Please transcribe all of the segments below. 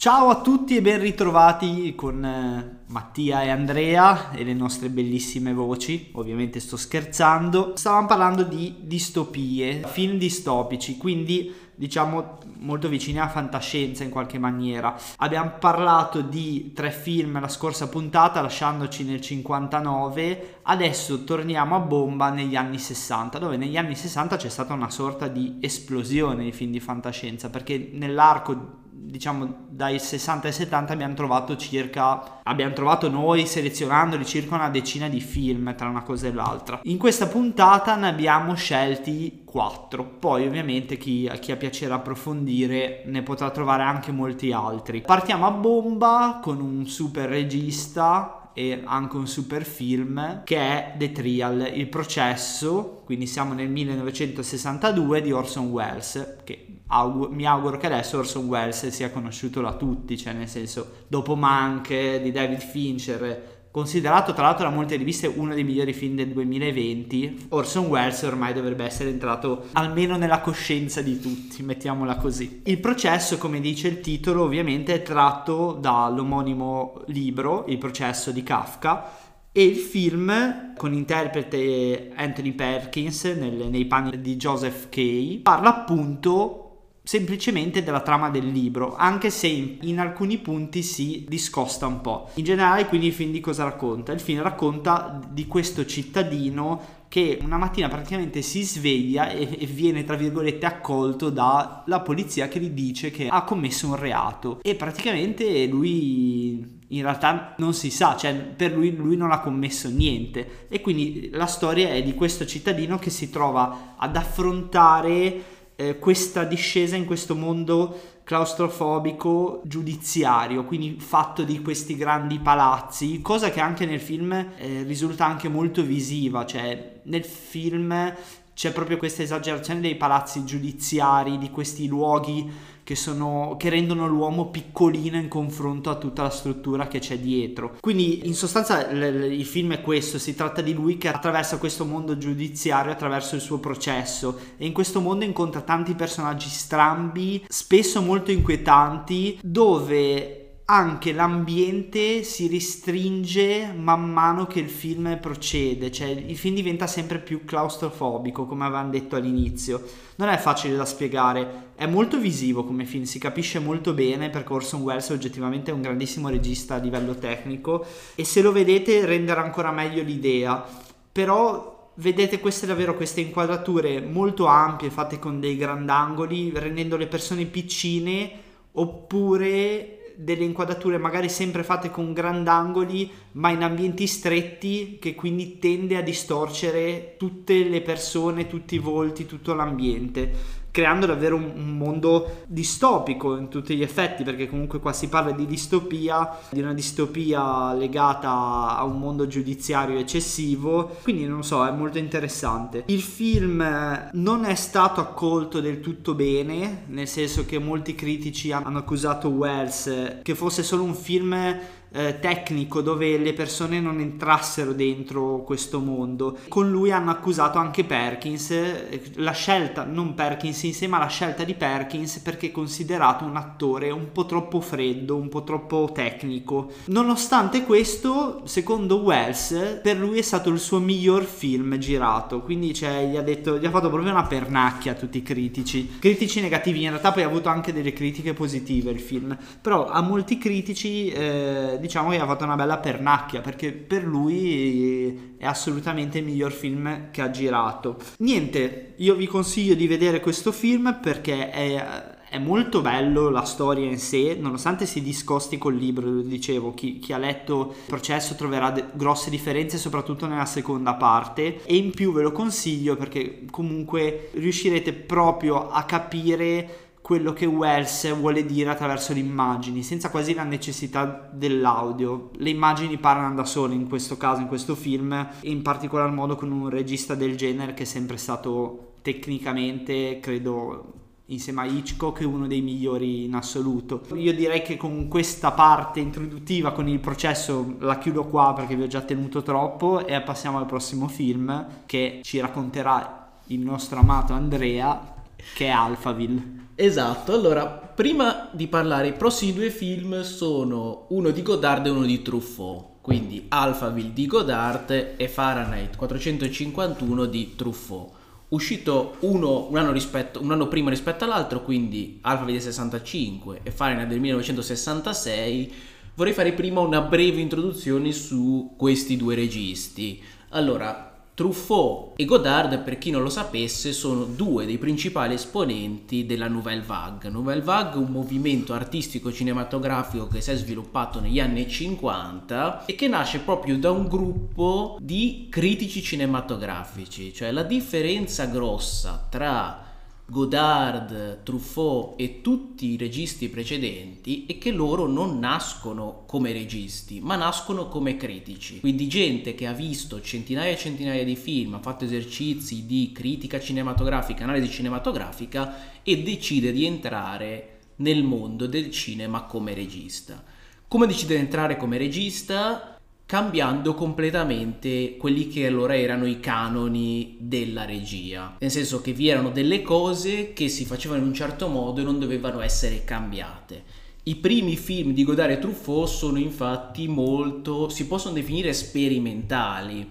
Ciao a tutti e ben ritrovati con eh, Mattia e Andrea e le nostre bellissime voci. Ovviamente sto scherzando. Stavamo parlando di distopie, film distopici, quindi diciamo molto vicini alla fantascienza in qualche maniera. Abbiamo parlato di tre film la scorsa puntata lasciandoci nel 59, adesso torniamo a bomba negli anni 60, dove negli anni 60 c'è stata una sorta di esplosione di film di fantascienza, perché nell'arco diciamo dai 60 ai 70 abbiamo trovato circa abbiamo trovato noi selezionandoli circa una decina di film tra una cosa e l'altra. In questa puntata ne abbiamo scelti 4 poi ovviamente chi, a chi ha piacere approfondire ne potrà trovare anche molti altri. Partiamo a bomba con un super regista e anche un super film che è The Trial, il processo, quindi siamo nel 1962 di Orson Welles, che Augur- mi auguro che adesso Orson Welles sia conosciuto da tutti, cioè nel senso, dopo Mank di David Fincher, considerato tra l'altro da molte riviste uno dei migliori film del 2020, Orson Welles ormai dovrebbe essere entrato almeno nella coscienza di tutti, mettiamola così. Il processo, come dice il titolo, ovviamente è tratto dall'omonimo libro, Il processo di Kafka, e il film con interprete Anthony Perkins nel, nei panni di Joseph Kay parla appunto semplicemente della trama del libro, anche se in, alcuni punti si discosta un po'. In generale, quindi il film di cosa racconta? Il film racconta di questo cittadino che una mattina praticamente si sveglia e, e viene tra virgolette accolto dalla polizia che gli dice che ha commesso un reato e praticamente lui in realtà non si sa, cioè per lui lui non ha commesso niente e quindi la storia è di questo cittadino che si trova ad affrontare eh, questa discesa in questo mondo claustrofobico giudiziario, quindi fatto di questi grandi palazzi, cosa che anche nel film eh, risulta anche molto visiva, cioè nel film c'è proprio questa esagerazione dei palazzi giudiziari, di questi luoghi che, sono, che rendono l'uomo piccolino in confronto a tutta la struttura che c'è dietro. Quindi in sostanza l- l- il film è questo, si tratta di lui che attraversa questo mondo giudiziario attraverso il suo processo e in questo mondo incontra tanti personaggi strambi, spesso molto inquietanti, dove anche l'ambiente si restringe man mano che il film procede, cioè il film diventa sempre più claustrofobico, come avevamo detto all'inizio. Non è facile da spiegare, è molto visivo come film, si capisce molto bene perché Orson Welles oggettivamente è un grandissimo regista a livello tecnico e se lo vedete renderà ancora meglio l'idea. Però vedete queste davvero queste inquadrature molto ampie fatte con dei grandangoli rendendo le persone piccine oppure delle inquadrature magari sempre fatte con grandangoli, ma in ambienti stretti che quindi tende a distorcere tutte le persone, tutti i volti, tutto l'ambiente creando davvero un, mondo distopico in tutti gli effetti, perché comunque qua si parla di distopia, di una distopia legata a un mondo giudiziario eccessivo, quindi non so, è molto interessante. Il film non è stato accolto del tutto bene, nel senso che molti critici hanno accusato Wells che fosse solo un film eh, tecnico dove le persone non entrassero dentro questo mondo. Con lui hanno accusato anche Perkins, eh, la scelta, non Perkins insieme alla scelta di Perkins perché è considerato un attore un po' troppo freddo, un po' troppo tecnico. Nonostante questo, secondo Wells, per lui è stato il suo miglior film girato, quindi cioè, gli, ha detto, gli ha fatto proprio una pernacchia a tutti i critici. Critici negativi, in realtà poi ha avuto anche delle critiche positive il film, però a molti critici eh, diciamo che ha fatto una bella pernacchia perché per lui è assolutamente il miglior film che ha girato. Niente, io vi consiglio di vedere questo film perché è è molto bello la storia in sé, nonostante si discosti col libro, dicevo, chi, chi ha letto il processo troverà de- grosse differenze soprattutto nella seconda parte e in più ve lo consiglio perché comunque riuscirete proprio a capire quello che Wells vuole dire attraverso le immagini, senza quasi la necessità dell'audio. Le immagini parlano da sole in questo caso, in questo film, e in particolar modo con un regista del genere che è sempre stato tecnicamente, credo, insieme a Hitchcock, uno dei migliori in assoluto. Io direi che con questa parte introduttiva, con il processo, la chiudo qua perché vi ho già tenuto troppo e passiamo al prossimo film che ci racconterà il nostro amato Andrea che è Alphaville. Esatto, allora, prima di parlare, i prossimi due film sono uno di Godard e uno di Truffaut, quindi Alphaville di Godard e Fahrenheit 451 di Truffaut. Uscito uno un anno, rispetto, un anno prima rispetto all'altro, quindi Alphaville del 65 e Fahrenheit del 1966, vorrei fare prima una breve introduzione su questi due registi. Allora, Truffaut e Godard, per chi non lo sapesse, sono due dei principali esponenti della Nouvelle Vague. Nouvelle Vague è un movimento artistico cinematografico che si è sviluppato negli anni 50 e che nasce proprio da un gruppo di critici cinematografici, cioè la differenza grossa tra Godard, Truffaut e tutti i registi precedenti è che loro non nascono come registi, ma nascono come critici. Quindi gente che ha visto centinaia e centinaia di film, ha fatto esercizi di critica cinematografica, analisi cinematografica e decide di entrare nel mondo del cinema come regista. Come decide di entrare come regista? Cambiando completamente quelli che allora erano i canoni della regia, nel senso che vi erano delle cose che si facevano in un certo modo e non dovevano essere cambiate. I primi film di Godard e Truffaut sono infatti molto, si possono definire sperimentali,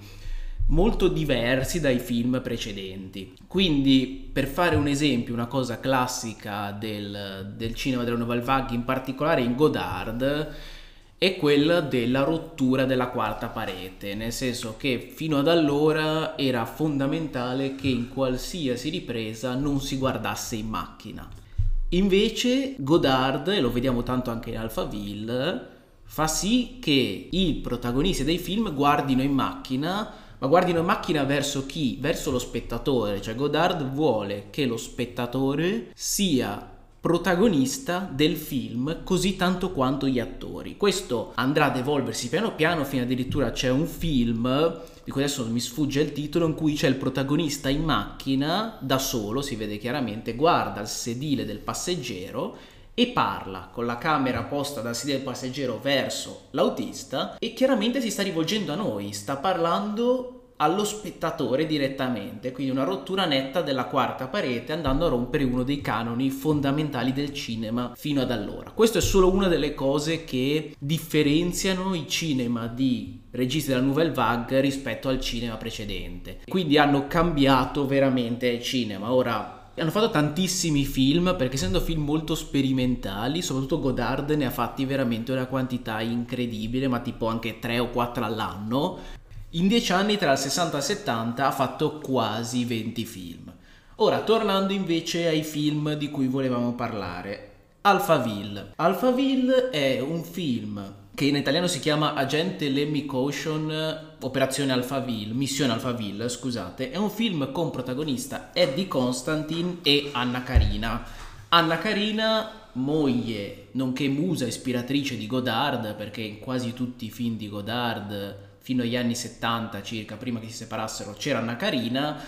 molto diversi dai film precedenti. Quindi, per fare un esempio, una cosa classica del, del cinema della Nouvelle Vague, in particolare in Godard, è quella della rottura della quarta parete, nel senso che fino ad allora era fondamentale che in qualsiasi ripresa non si guardasse in macchina. Invece Godard, e lo vediamo tanto anche in Alphaville, fa sì che i protagonisti dei film guardino in macchina, ma guardino in macchina verso chi? Verso lo spettatore, cioè Godard vuole che lo spettatore sia protagonista del film così tanto quanto gli attori. Questo andrà ad evolversi piano piano fino addirittura c'è un film di cui adesso mi sfugge il titolo in cui c'è il protagonista in macchina da solo, si vede chiaramente, guarda il sedile del passeggero e parla con la camera posta dal sedile del passeggero verso l'autista e chiaramente si sta rivolgendo a noi, sta parlando allo spettatore direttamente, quindi una rottura netta della quarta parete andando a rompere uno dei canoni fondamentali del cinema fino ad allora. Questa è solo una delle cose che differenziano i cinema di registi della Nouvelle Vague rispetto al cinema precedente. Quindi hanno cambiato veramente il cinema. Ora hanno fatto tantissimi film perché essendo film molto sperimentali, soprattutto Godard ne ha fatti veramente una quantità incredibile, ma tipo anche 3 o 4 all'anno. In dieci anni, tra il 60 e il 70, ha fatto quasi 20 film. Ora, tornando invece ai film di cui volevamo parlare. Alphaville. Alphaville è un film che in italiano si chiama Agente Lemmy Caution Operazione Alphaville, Missione Alphaville, scusate, è un film con protagonista Eddie Constantine e Anna Karina. Anna Karina, moglie nonché musa ispiratrice di Godard, perché in quasi tutti i film di Godard fino agli anni 70 circa, prima che si separassero, c'era Anna Karina.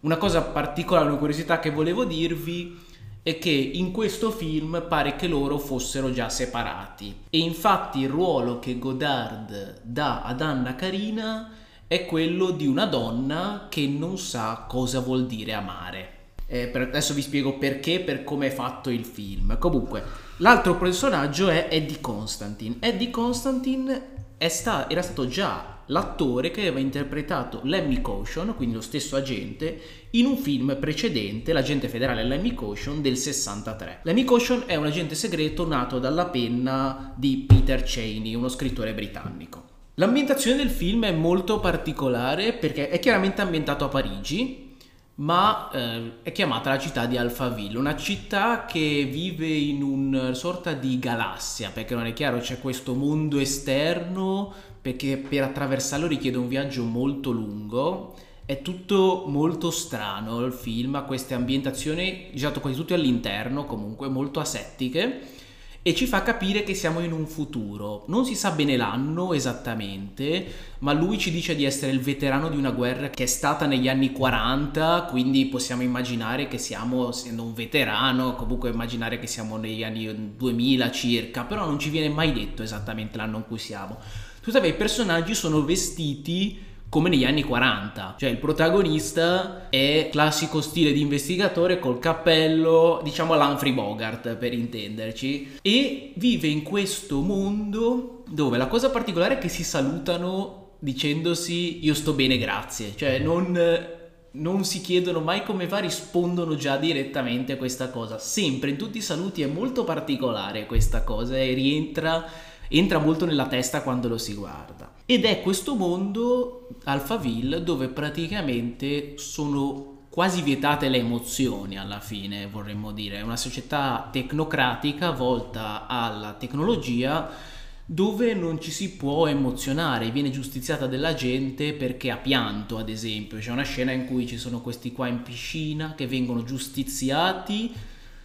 Una cosa particolare, una curiosità che volevo dirvi è che in questo film pare che loro fossero già separati e infatti il ruolo che Godard dà ad Anna Karina è quello di una donna che non sa cosa vuol dire amare. Eh, per, adesso vi spiego perché, per come è fatto il film. Comunque, l'altro personaggio è Eddie Constantine. Eddie Constantine sta, era stato già l'attore che aveva interpretato Lemmy Caution, quindi lo stesso agente, in un film precedente, l'agente federale Lemmy Caution del 63. Lemmy Caution è un agente segreto nato dalla penna di Peter Cheney, uno scrittore britannico. L'ambientazione del film è molto particolare perché è chiaramente ambientato a Parigi, ma eh, è chiamata la città di Alphaville, una città che vive in una sorta di galassia, perché non è chiaro, c'è questo mondo esterno perché per attraversarlo richiede un viaggio molto lungo. È tutto molto strano il film, ha queste ambientazioni girato quasi tutte all'interno, comunque molto asettiche e ci fa capire che siamo in un futuro. Non si sa bene l'anno esattamente, ma lui ci dice di essere il veterano di una guerra che è stata negli anni 40, quindi possiamo immaginare che siamo, essendo un veterano, comunque immaginare che siamo negli anni 2000 circa, però non ci viene mai detto esattamente l'anno in cui siamo. Tuttavia i personaggi sono vestiti come negli anni 40. Cioè il protagonista è classico stile di investigatore col cappello, diciamo l'Humphrey Bogart per intenderci, e vive in questo mondo dove la cosa particolare è che si salutano dicendosi io sto bene grazie, cioè non non si chiedono mai come va, rispondono già direttamente a questa cosa. Sempre in tutti i saluti è molto particolare questa cosa e rientra entra molto nella testa quando lo si guarda. Ed è questo mondo Alphaville dove praticamente sono quasi vietate le emozioni alla fine, vorremmo dire. È una società tecnocratica volta alla tecnologia dove non ci si può emozionare, viene giustiziata della gente perché ha pianto, ad esempio. C'è una scena in cui ci sono questi qua in piscina che vengono giustiziati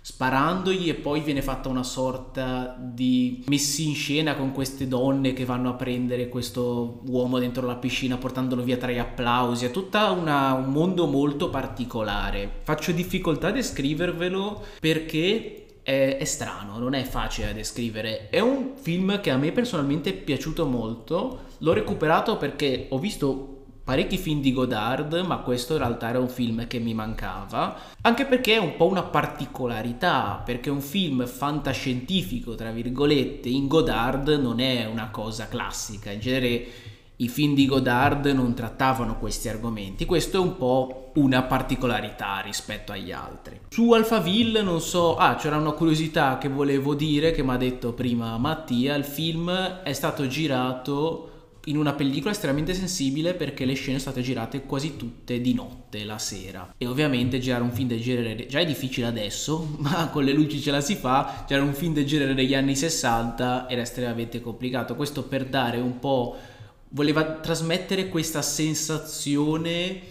sparandogli e poi viene fatta una sorta di messi in scena con queste donne che vanno a prendere questo uomo dentro la piscina portandolo via tra gli applausi, è tutto un mondo molto particolare. Faccio difficoltà a descrivervelo perché è, strano, non è facile da descrivere. È un film che a me personalmente è piaciuto molto. L'ho recuperato perché ho visto parecchi film di Godard, ma questo in realtà era un film che mi mancava, anche perché è un po' una particolarità, perché un film fantascientifico, tra virgolette, in Godard non è una cosa classica. In genere i film di Godard non trattavano questi argomenti. Questo è un po' una particolarità rispetto agli altri. Su Alphaville non so, ah, c'era una curiosità che volevo dire che mi ha detto prima Mattia, il film è stato girato in una pellicola estremamente sensibile perché le scene sono state girate quasi tutte di notte, la sera. E ovviamente girare un film del genere già è difficile adesso, ma con le luci ce la si fa. Girare un film del genere degli anni 60 era estremamente complicato. Questo per dare un po' voleva trasmettere questa sensazione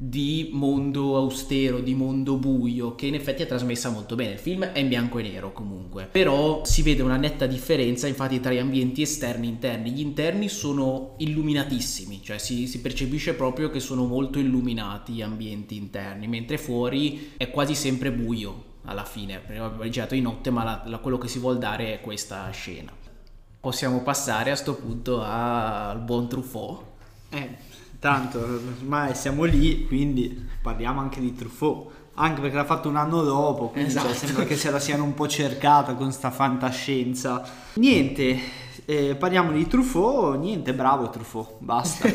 di mondo austero, di mondo buio, che in effetti è trasmessa molto bene. Il film è in bianco e nero comunque, però si vede una netta differenza infatti tra gli ambienti esterni e interni. Gli interni sono illuminatissimi, cioè si, si percepisce proprio che sono molto illuminati gli ambienti interni, mentre fuori è quasi sempre buio alla fine. Abbiamo girato di notte, ma la, la, quello che si vuole dare è questa scena possiamo passare a questo punto al buon Truffaut. Eh, tanto ormai siamo lì, quindi parliamo anche di Truffaut. Anche perché l'ha fatto un anno dopo, quindi cioè, esatto. cioè, sembra che se la siano un po' cercata con sta fantascienza. Niente, eh, parliamo di Truffaut, niente, bravo Truffaut, basta.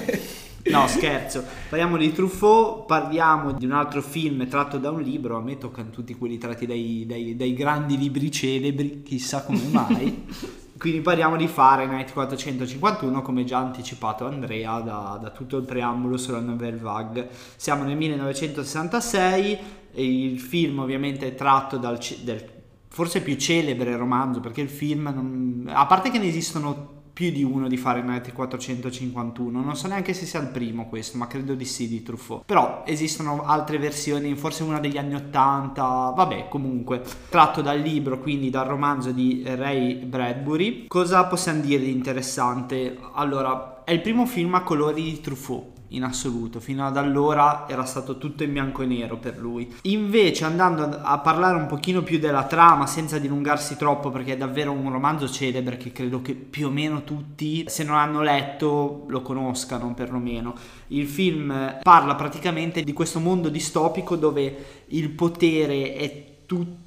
No, scherzo. Parliamo di Truffaut, parliamo di un altro film tratto da un libro. A me toccano tutti quelli tratti dai, dai, dai grandi libri celebri, chissà come mai. Quindi parliamo di Fahrenheit 451, come già anticipato Andrea da, da tutto il preambolo sulla Nouvelle Vague. Siamo nel 1966 e il film ovviamente è tratto dal, del forse più celebre romanzo, perché il film, non, a parte che ne esistono più di uno di Fahrenheit 451. Non so neanche se sia il primo questo, ma credo di sì di Truffaut. Però esistono altre versioni, forse una degli anni 80, vabbè, comunque, tratto dal libro, quindi dal romanzo di Ray Bradbury. Cosa possiamo dire di interessante? Allora, è il primo film a colori di Truffaut in assoluto. Fino ad allora era stato tutto in bianco e nero per lui. Invece, andando a parlare un pochino più della trama, senza dilungarsi troppo, perché è davvero un romanzo celebre che credo che più o meno tutti, se non hanno letto, lo conoscano perlomeno. Il film parla praticamente di questo mondo distopico dove il potere è tutto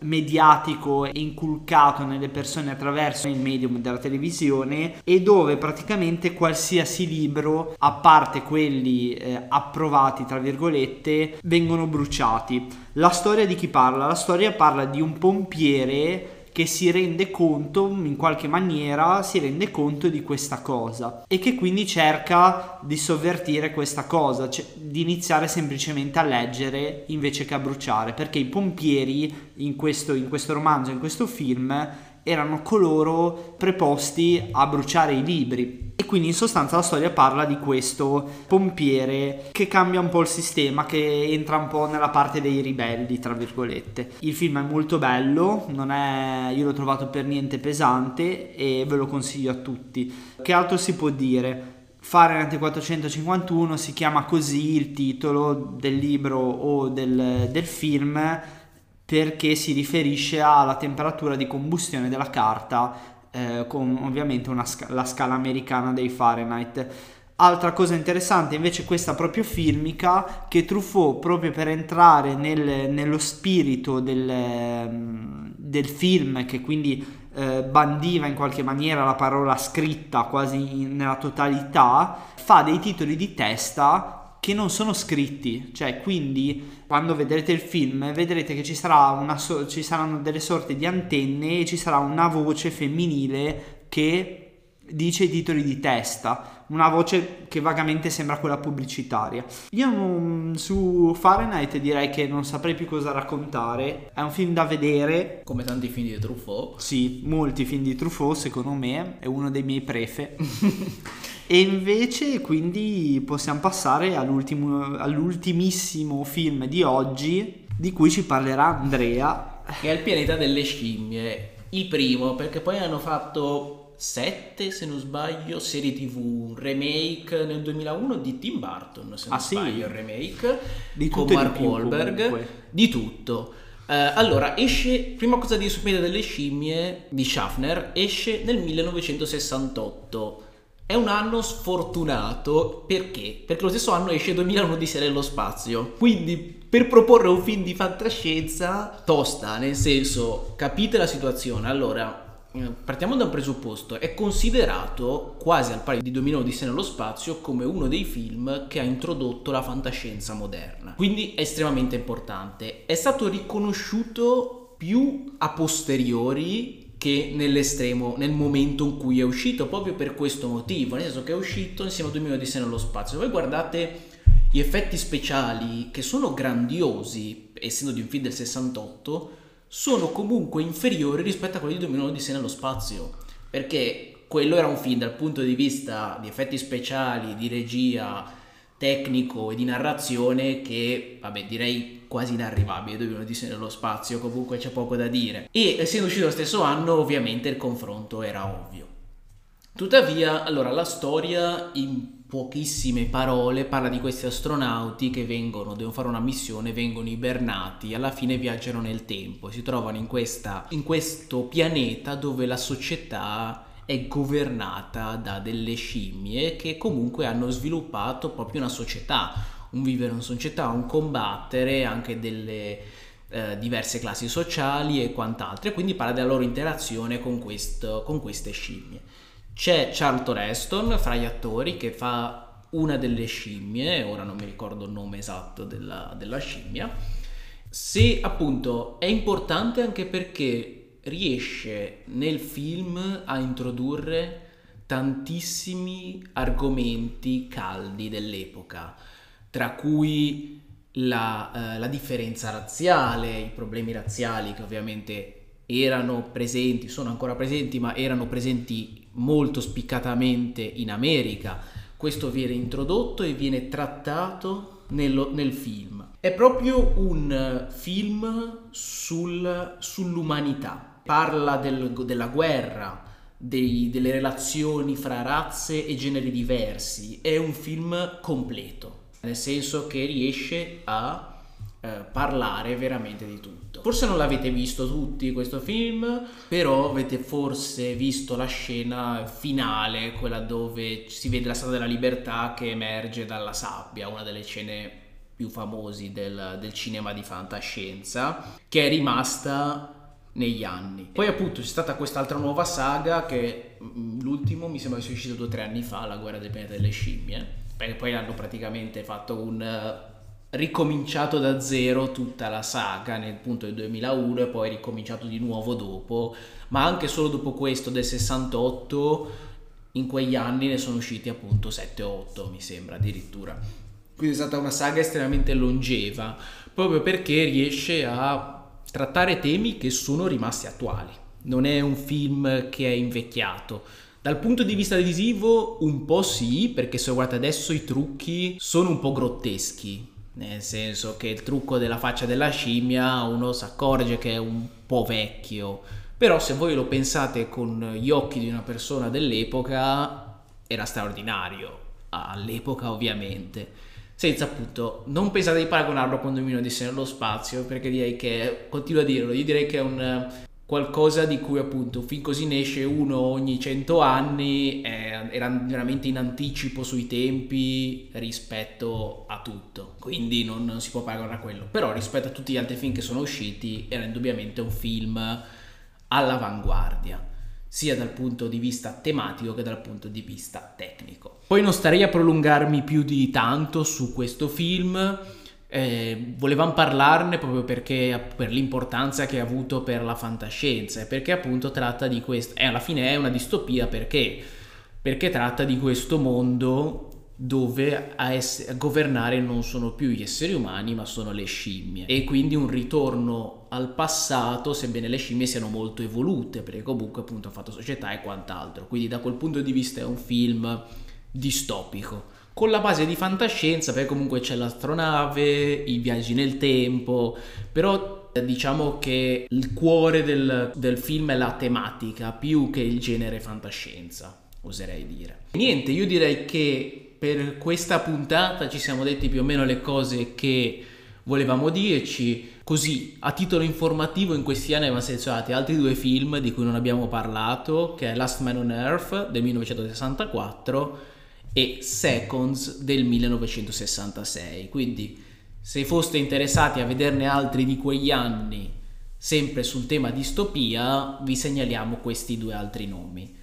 mediatico e inculcato nelle persone attraverso il medium della televisione e dove praticamente qualsiasi libro, a parte quelli eh, approvati tra virgolette, vengono bruciati. La storia di chi parla? La storia parla di un pompiere che si rende conto, in qualche maniera, si rende conto di questa cosa e che quindi cerca di sovvertire questa cosa, cioè di iniziare semplicemente a leggere invece che a bruciare, perché i pompieri in questo, in questo romanzo, in questo film, erano coloro preposti a bruciare i libri e quindi in sostanza la storia parla di questo pompiere che cambia un po' il sistema, che entra un po' nella parte dei ribelli, tra virgolette. Il film è molto bello, non è, io l'ho trovato per niente pesante e ve lo consiglio a tutti. Che altro si può dire? Fahrenheit 451 si chiama così il titolo del libro o del, del film perché si riferisce alla temperatura di combustione della carta eh, con ovviamente sca- la scala americana dei Fahrenheit. Altra cosa interessante invece questa proprio filmica che Truffaut proprio per entrare nel, nello spirito del, ehm, del, film che quindi eh, bandiva in qualche maniera la parola scritta quasi in, nella totalità fa dei titoli di testa che non sono scritti, cioè quindi quando vedrete il film vedrete che ci, sarà una so- ci saranno delle sorte di antenne e ci sarà una voce femminile che dice i titoli di testa, una voce che vagamente sembra quella pubblicitaria. Io mm, su Fahrenheit direi che non saprei più cosa raccontare, è un film da vedere. Come tanti film di Truffaut. Sì, molti film di Truffaut secondo me, è uno dei miei prefe. e invece quindi possiamo passare all'ultimissimo film di oggi di cui ci parlerà Andrea. Che è il pianeta delle scimmie. Il primo, perché poi hanno fatto 7 se non sbaglio serie tv un remake nel 2001 di Tim Burton se non ah, sbaglio sì? il remake di con Mark Wahlberg di tutto uh, allora esce prima cosa di Superiore delle scimmie di Schaffner esce nel 1968 è un anno sfortunato perché? Perché lo stesso anno esce 2001 di Serie nello spazio. Quindi per proporre un film di fantascienza tosta, nel senso, capite la situazione. Allora, eh, partiamo da un presupposto, è considerato quasi al pari di Domino Odissea nello spazio come uno dei film che ha introdotto la fantascienza moderna. Quindi è estremamente importante. È stato riconosciuto più a posteriori che nell'estremo, nel momento in cui è uscito, proprio per questo motivo, nel senso che è uscito insieme a Domino Odissea nello spazio. Voi guardate gli effetti speciali che sono grandiosi, essendo di un film del 68, sono comunque inferiori rispetto a quelli di Domino Odissea nello spazio, perché quello era un film dal punto di vista di effetti speciali, di regia, tecnico e di narrazione che, vabbè, direi quasi inarrivabile, Domino Odissea nello spazio, comunque c'è poco da dire. E essendo uscito lo stesso anno, ovviamente il confronto era ovvio. Tuttavia, allora, la storia in pochissime parole parla di questi astronauti che vengono, devono fare una missione, vengono ibernati, alla fine viaggiano nel tempo, si trovano in, questa, in questo pianeta dove la società è governata da delle scimmie che comunque hanno sviluppato proprio una società, un vivere in società, un combattere anche delle eh, diverse classi sociali e quant'altro, e quindi parla della loro interazione con, questo, con queste scimmie. C'è Charlton Heston fra gli attori che fa una delle scimmie, ora non mi ricordo il nome esatto della, della scimmia. Se appunto è importante anche perché riesce nel film a introdurre tantissimi argomenti caldi dell'epoca, tra cui la, eh, la, differenza razziale, i problemi razziali che ovviamente erano presenti, sono ancora presenti, ma erano presenti molto spiccatamente in America. Questo viene introdotto e viene trattato nello, nel film. È proprio un film sul, sull'umanità. Parla del, della guerra, dei, delle relazioni fra razze e generi diversi. È un film completo, nel senso che riesce a eh, parlare veramente di tutto. Forse non l'avete visto tutti questo film, però avete forse visto la scena finale, quella dove si vede la Strada della Libertà che emerge dalla sabbia, una delle scene più famosi del, del cinema di fantascienza, che è rimasta negli anni. Poi appunto c'è stata quest'altra nuova saga che mm, l'ultimo mi sembra che sia uscito due o tre anni fa, La guerra del pianeta delle scimmie, perché poi hanno praticamente fatto un ricominciato da zero tutta la saga nel punto del 2001 e poi ricominciato di nuovo dopo, ma anche solo dopo questo del 68 in quegli anni ne sono usciti appunto 7 o 8 mi sembra addirittura. Quindi è stata una saga estremamente longeva, proprio perché riesce a trattare temi che sono rimasti attuali. Non è un film che è invecchiato. Dal punto di vista visivo un po' sì, perché se guardate adesso i trucchi sono un po' grotteschi, nel senso che il trucco della faccia della scimmia uno si accorge che è un po' vecchio, però se voi lo pensate con gli occhi di una persona dell'epoca era straordinario, all'epoca ovviamente, senza appunto, non pensate di paragonarlo con Domino di nello spazio, perché direi che, continuo a dirlo, io direi che è un, qualcosa di cui appunto un film così ne esce uno ogni cento anni, eh, era veramente in anticipo sui tempi rispetto a tutto, quindi non, non, si può paragonare a quello, però rispetto a tutti gli altri film che sono usciti era indubbiamente un film all'avanguardia, sia dal punto di vista tematico che dal punto di vista tecnico. Poi non starei a prolungarmi più di tanto su questo film, eh, volevamo parlarne proprio perché per l'importanza che ha avuto per la fantascienza e perché appunto tratta di questo e alla fine è una distopia perché? Perché tratta di questo mondo dove a, ess- a, governare non sono più gli esseri umani ma sono le scimmie. E quindi un ritorno al passato sebbene le scimmie siano molto evolute perché comunque appunto ha fatto società e quant'altro. Quindi da quel punto di vista è un film distopico con la base di fantascienza, perché comunque c'è l'astronave, i viaggi nel tempo, però eh, diciamo che il cuore del, del film è la tematica più che il genere fantascienza, oserei dire. Niente, io direi che per questa puntata ci siamo detti più o meno le cose che volevamo dirci. Così, a titolo informativo, in questi anni abbiamo selezionato altri due film di cui non abbiamo parlato, che è Last Man on Earth del 1964 e Seconds del 1966. Quindi se foste interessati a vederne altri di quegli anni, sempre sul tema distopia, vi segnaliamo questi due altri nomi.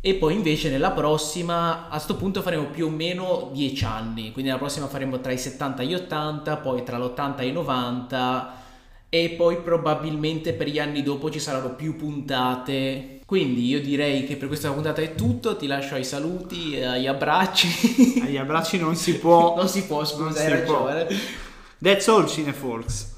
E poi invece nella prossima, a questo punto faremo più o meno 10 anni, quindi nella prossima faremo tra i 70 e gli 80, poi tra l'80 e i 90 e poi probabilmente per gli anni dopo ci saranno più puntate quindi io direi che per questa puntata è tutto, ti lascio ai saluti, agli abbracci. Agli abbracci non si può. non si può, scusa, hai ragione. That's all, Cinefolks.